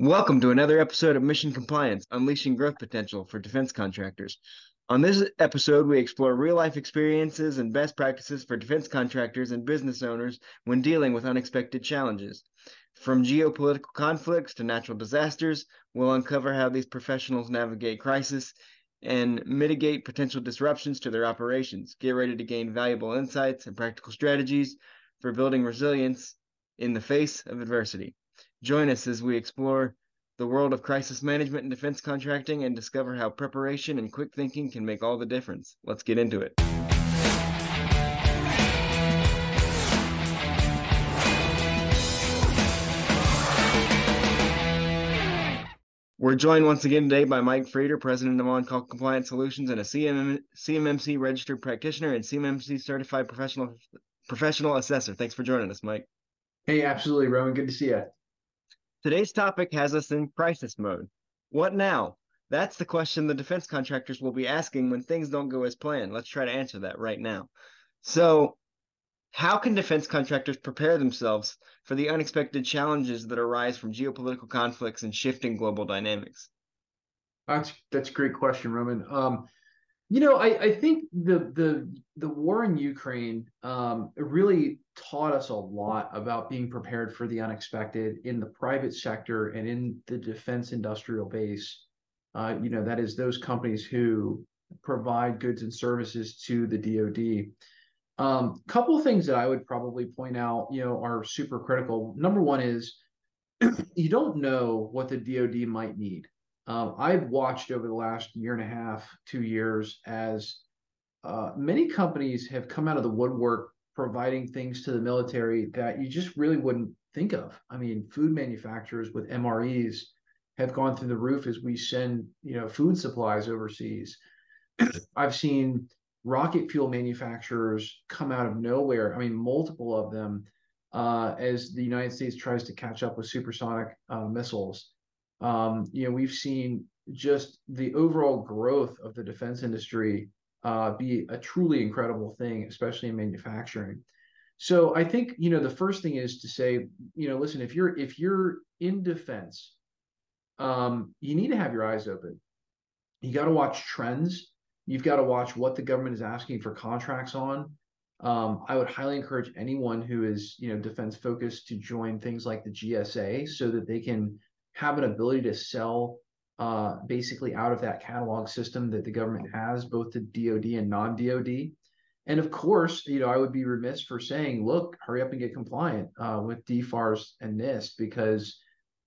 Welcome to another episode of Mission Compliance Unleashing Growth Potential for Defense Contractors. On this episode, we explore real life experiences and best practices for defense contractors and business owners when dealing with unexpected challenges. From geopolitical conflicts to natural disasters, we'll uncover how these professionals navigate crisis and mitigate potential disruptions to their operations. Get ready to gain valuable insights and practical strategies for building resilience in the face of adversity. Join us as we explore the world of crisis management and defense contracting and discover how preparation and quick thinking can make all the difference. Let's get into it. We're joined once again today by Mike Frieder, president of On-Call Compliance Solutions and a CMM, CMMC registered practitioner and CMMC certified professional professional assessor. Thanks for joining us, Mike. Hey, absolutely, Roman. Good to see you. Today's topic has us in crisis mode. What now? That's the question the defense contractors will be asking when things don't go as planned. Let's try to answer that right now. So, how can defense contractors prepare themselves for the unexpected challenges that arise from geopolitical conflicts and shifting global dynamics? That's that's a great question, Roman. Um, you know, I, I think the the the war in Ukraine um, really taught us a lot about being prepared for the unexpected in the private sector and in the defense industrial base. Uh, you know, that is those companies who provide goods and services to the DoD. Um, couple things that I would probably point out, you know, are super critical. Number one is you don't know what the DoD might need. Um, I've watched over the last year and a half, two years, as uh, many companies have come out of the woodwork providing things to the military that you just really wouldn't think of. I mean, food manufacturers with MREs have gone through the roof as we send, you know, food supplies overseas. I've seen rocket fuel manufacturers come out of nowhere. I mean, multiple of them, uh, as the United States tries to catch up with supersonic uh, missiles. Um, you know, we've seen just the overall growth of the defense industry uh, be a truly incredible thing, especially in manufacturing. So I think you know the first thing is to say, you know, listen, if you're if you're in defense, um, you need to have your eyes open. You got to watch trends. You've got to watch what the government is asking for contracts on. Um, I would highly encourage anyone who is you know defense focused to join things like the GSA so that they can have an ability to sell uh, basically out of that catalog system that the government has, both to DoD and non-DoD. And of course, you know, I would be remiss for saying, look, hurry up and get compliant uh, with DFARS and NIST because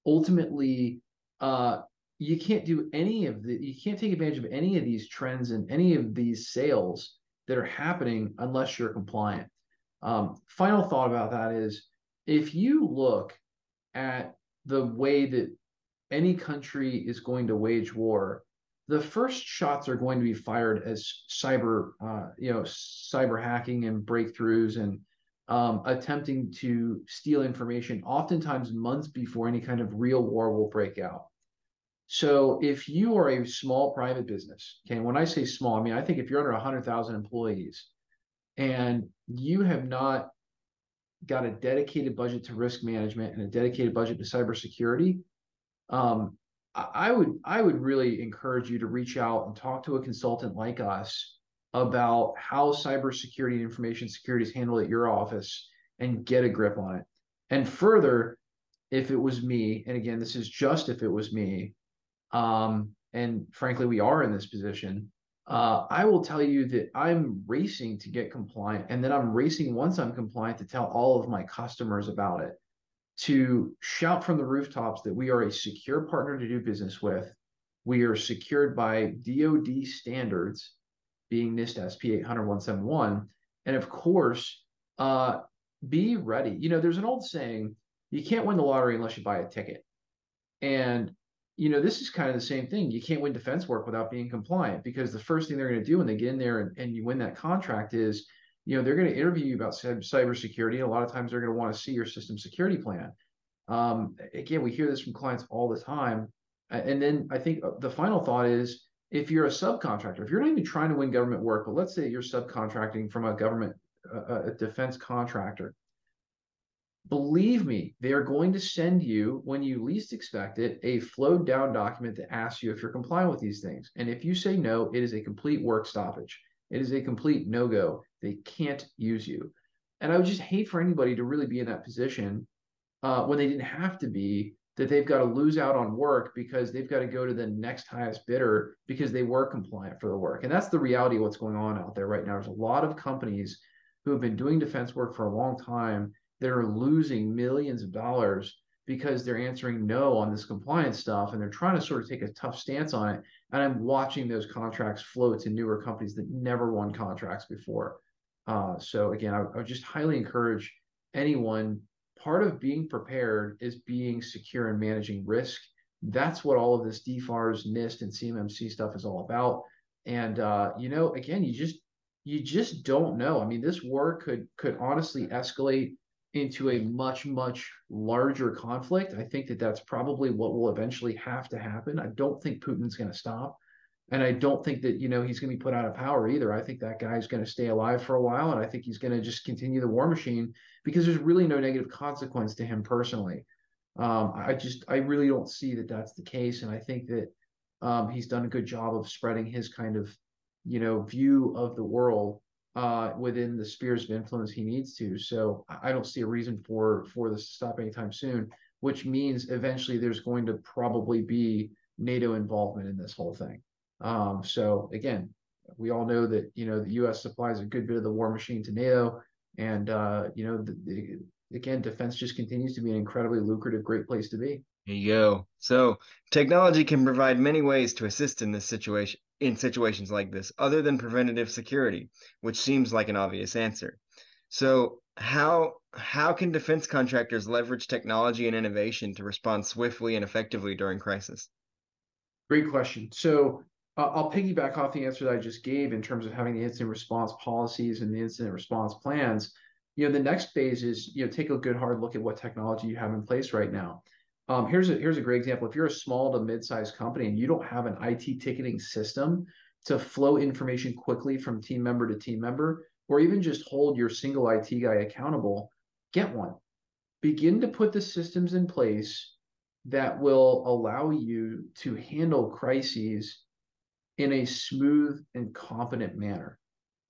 ultimately, uh, you can't do any of the, you can't take advantage of any of these trends and any of these sales that are happening unless you're compliant. Um, final thought about that is if you look at the way that any country is going to wage war, the first shots are going to be fired as cyber, uh, you know, cyber hacking and breakthroughs and um, attempting to steal information, oftentimes months before any kind of real war will break out. So if you are a small private business, okay, when I say small, I mean I think if you're under 100,000 employees and you have not got a dedicated budget to risk management and a dedicated budget to cybersecurity, um, I would I would really encourage you to reach out and talk to a consultant like us about how cybersecurity and information security is handled at your office and get a grip on it. And further, if it was me, and again, this is just if it was me, um, and frankly, we are in this position. Uh, I will tell you that I'm racing to get compliant, and then I'm racing once I'm compliant to tell all of my customers about it to shout from the rooftops that we are a secure partner to do business with. We are secured by DoD standards, being NIST SP 800 171. And of course, uh, be ready. You know, there's an old saying you can't win the lottery unless you buy a ticket. And, you know, this is kind of the same thing. You can't win defense work without being compliant because the first thing they're going to do when they get in there and, and you win that contract is you know they're going to interview you about cybersecurity. A lot of times they're going to want to see your system security plan. Um, again, we hear this from clients all the time. And then I think uh, the final thought is if you're a subcontractor, if you're not even trying to win government work, but let's say you're subcontracting from a government, a defense contractor, believe me, they are going to send you, when you least expect it, a flowed down document that asks you if you're compliant with these things. And if you say no, it is a complete work stoppage. It is a complete no go. They can't use you. And I would just hate for anybody to really be in that position uh, when they didn't have to be, that they've got to lose out on work because they've got to go to the next highest bidder because they were compliant for the work. And that's the reality of what's going on out there right now. There's a lot of companies who have been doing defense work for a long time that are losing millions of dollars because they're answering no on this compliance stuff and they're trying to sort of take a tough stance on it. And I'm watching those contracts flow to newer companies that never won contracts before. Uh, so again, I, I would just highly encourage anyone. Part of being prepared is being secure and managing risk. That's what all of this DFARS, NIST, and CMMC stuff is all about. And uh, you know, again, you just you just don't know. I mean, this war could could honestly escalate into a much much larger conflict. I think that that's probably what will eventually have to happen. I don't think Putin's going to stop. And I don't think that, you know, he's going to be put out of power either. I think that guy's going to stay alive for a while. And I think he's going to just continue the war machine because there's really no negative consequence to him personally. Um, I just, I really don't see that that's the case. And I think that um, he's done a good job of spreading his kind of, you know, view of the world uh, within the spheres of influence he needs to. So I don't see a reason for for this to stop anytime soon, which means eventually there's going to probably be NATO involvement in this whole thing. Um, so again, we all know that you know the U.S. supplies a good bit of the war machine to NATO, and uh, you know the, the, again, defense just continues to be an incredibly lucrative, great place to be. There you go. So technology can provide many ways to assist in this situation in situations like this, other than preventative security, which seems like an obvious answer. So how how can defense contractors leverage technology and innovation to respond swiftly and effectively during crisis? Great question. So uh, I'll piggyback off the answer that I just gave in terms of having the incident response policies and the incident response plans. You know, the next phase is you know take a good hard look at what technology you have in place right now. Um, here's a here's a great example. If you're a small to mid-sized company and you don't have an IT ticketing system to flow information quickly from team member to team member, or even just hold your single IT guy accountable, get one. Begin to put the systems in place that will allow you to handle crises in a smooth and competent manner.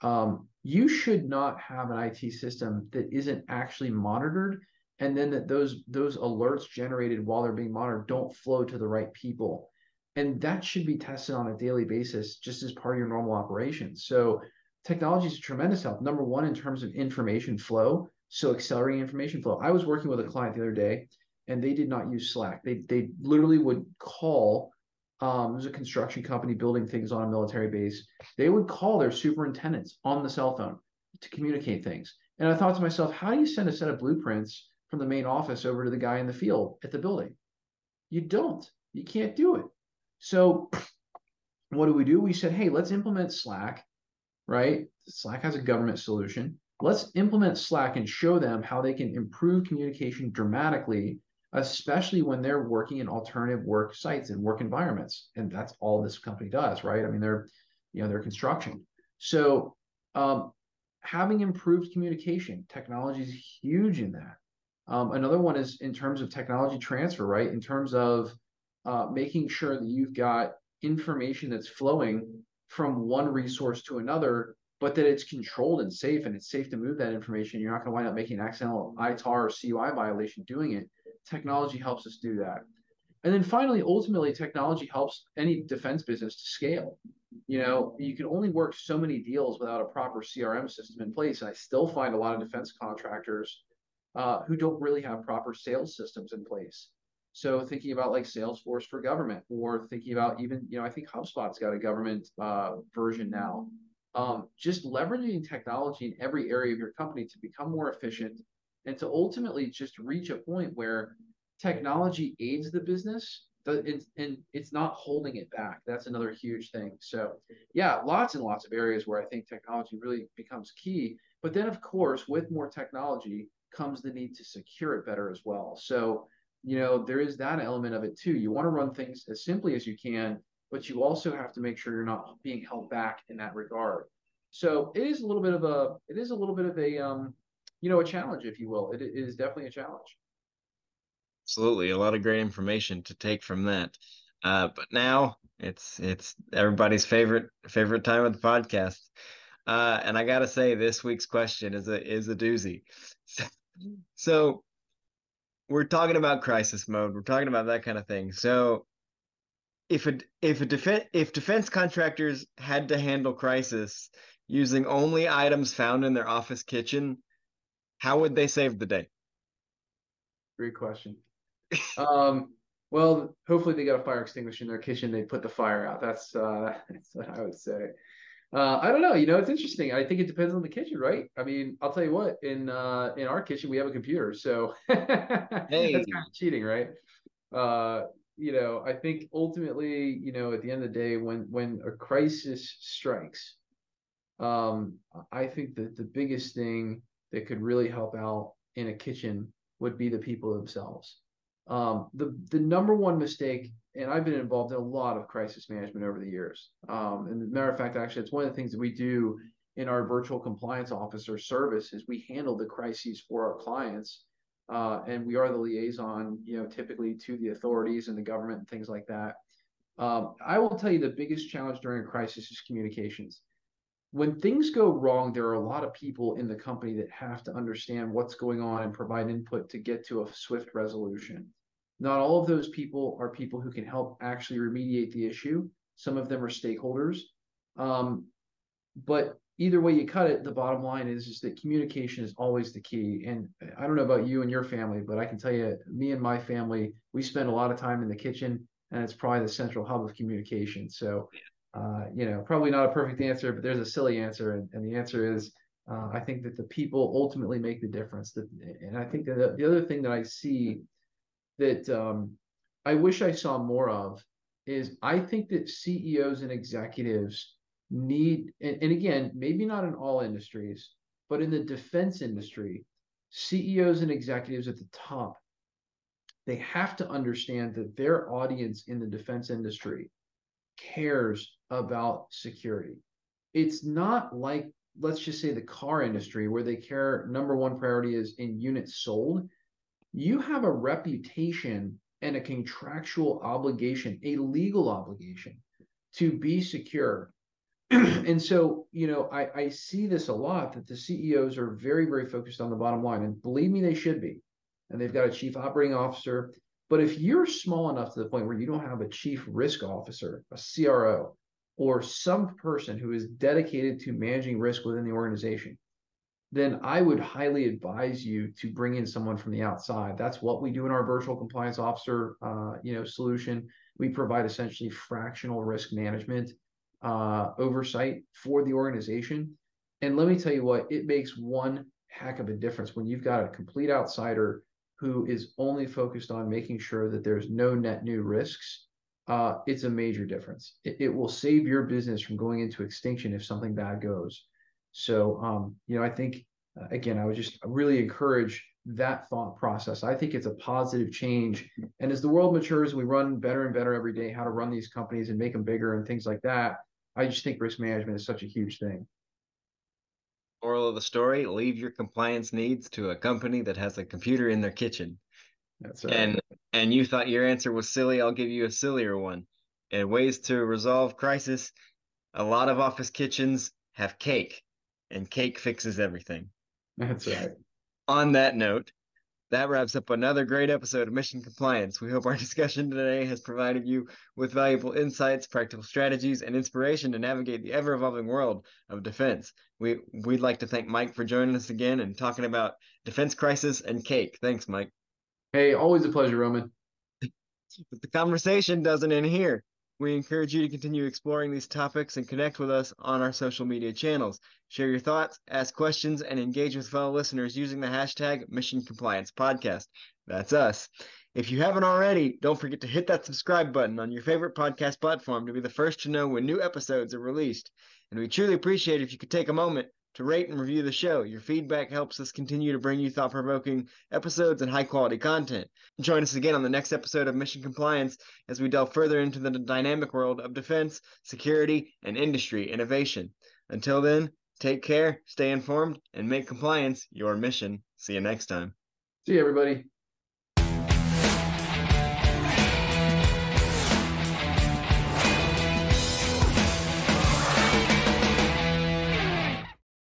Um, you should not have an IT system that isn't actually monitored, and then that those those alerts generated while they're being monitored don't flow to the right people, and that should be tested on a daily basis, just as part of your normal operations. So, technology is a tremendous help. Number one, in terms of information flow, so accelerating information flow. I was working with a client the other day, and they did not use Slack. They they literally would call um, there's a construction company building things on a military base. They would call their superintendents on the cell phone to communicate things. And I thought to myself, how do you send a set of blueprints from the main office over to the guy in the field at the building? You don't. You can't do it. So what do we do? We said, hey, let's implement Slack, right? Slack has a government solution. Let's implement Slack and show them how they can improve communication dramatically especially when they're working in alternative work sites and work environments. And that's all this company does, right? I mean, they're, you know, they're construction. So um, having improved communication, technology is huge in that. Um, another one is in terms of technology transfer, right? In terms of uh, making sure that you've got information that's flowing from one resource to another, but that it's controlled and safe and it's safe to move that information. You're not going to wind up making an accidental ITAR or CUI violation doing it technology helps us do that. And then finally, ultimately, technology helps any defense business to scale. You know, you can only work so many deals without a proper CRM system in place. And I still find a lot of defense contractors uh, who don't really have proper sales systems in place. So thinking about like Salesforce for government, or thinking about even, you know, I think HubSpot's got a government uh, version now. Um, just leveraging technology in every area of your company to become more efficient, and to ultimately just reach a point where technology aids the business and it's not holding it back. That's another huge thing. So yeah lots and lots of areas where i think technology really becomes key. But then of course with more technology comes the need to secure it better as well. So you know there is that element of it too. You want to run things as simply as you can but you also have to make sure you're not being held back in that regard. So it is a little bit of a it is a little bit of a um you know, a challenge, if you will. It, it is definitely a challenge. Absolutely, a lot of great information to take from that. Uh, but now it's it's everybody's favorite favorite time of the podcast. Uh, and I gotta say, this week's question is a is a doozy. So, we're talking about crisis mode. We're talking about that kind of thing. So, if a if a defense if defense contractors had to handle crisis using only items found in their office kitchen, how would they save the day? Great question. um, well, hopefully they got a fire extinguisher in their kitchen. They put the fire out. That's uh, that's what I would say. Uh, I don't know. You know, it's interesting. I think it depends on the kitchen, right? I mean, I'll tell you what. In uh, in our kitchen, we have a computer, so hey. that's kind of cheating, right? Uh, you know, I think ultimately, you know, at the end of the day, when when a crisis strikes, um, I think that the biggest thing that could really help out in a kitchen would be the people themselves. Um, the the number one mistake, and I've been involved in a lot of crisis management over the years. Um, and matter of fact, actually, it's one of the things that we do in our virtual compliance officer service is we handle the crises for our clients, uh, and we are the liaison, you know, typically to the authorities and the government and things like that. Um, I will tell you the biggest challenge during a crisis is communications when things go wrong, there are a lot of people in the company that have to understand what's going on and provide input to get to a swift resolution. Not all of those people are people who can help actually remediate the issue. Some of them are stakeholders. Um, but either way you cut it, the bottom line is, is that communication is always the key. And I don't know about you and your family, but I can tell you, me and my family, we spend a lot of time in the kitchen and it's probably the central hub of communication. So uh, you know, probably not a perfect answer, but there's a silly answer, and, and the answer is uh, I think that the people ultimately make the difference. That, and I think that the, the other thing that I see that um, I wish I saw more of is I think that CEOs and executives need, and, and again, maybe not in all industries, but in the defense industry, CEOs and executives at the top, they have to understand that their audience in the defense industry cares about security. It's not like, let's just say, the car industry where they care, number one priority is in units sold. You have a reputation and a contractual obligation, a legal obligation to be secure. and so, you know, I, I see this a lot that the CEOs are very, very focused on the bottom line. And believe me, they should be. And they've got a chief operating officer but if you're small enough to the point where you don't have a chief risk officer, a CRO, or some person who is dedicated to managing risk within the organization, then I would highly advise you to bring in someone from the outside. That's what we do in our virtual compliance officer, uh, you know, solution. We provide essentially fractional risk management uh, oversight for the organization. And let me tell you what, it makes one heck of a difference when you've got a complete outsider who is only focused on making sure that there's no net new risks, uh, it's a major difference. It, it, will save your business from going into extinction if something bad goes. So, um, you know, I think, uh, again, I would just really encourage that thought process. I think it's a positive change. And as the world matures, we run better and better every day how to run these companies and make them bigger and things like that. I just think risk management is such a huge thing. Moral of the story: Leave your compliance needs to a company that has a computer in their kitchen. That's right. And and you thought your answer was silly. I'll give you a sillier one. And ways to resolve crisis: a lot of office kitchens have cake, and cake fixes everything. That's right. On that note, that wraps up another great episode of Mission Compliance. We hope our discussion today has provided you with valuable insights, practical strategies, and inspiration to navigate the ever evolving world of defense. We, we'd like to thank Mike for joining us again and talking about defense crisis and cake. Thanks, Mike. Hey, always a pleasure, Roman. but the conversation doesn't end here. We encourage you to continue exploring these topics and connect with us on our social media channels. Share your thoughts, ask questions, and engage with fellow listeners using the hashtag Mission Compliance Podcast. That's us. If you haven't already, don't forget to hit that subscribe button on your favorite podcast platform to be the first to know when new episodes are released. And we truly appreciate if you could take a moment to rate and review the show. Your feedback helps us continue to bring you thought provoking episodes and high quality content. Join us again on the next episode of Mission Compliance as we delve further into the dynamic world of defense, security, and industry innovation. Until then, Take care, stay informed, and make compliance your mission. See you next time. See you, everybody.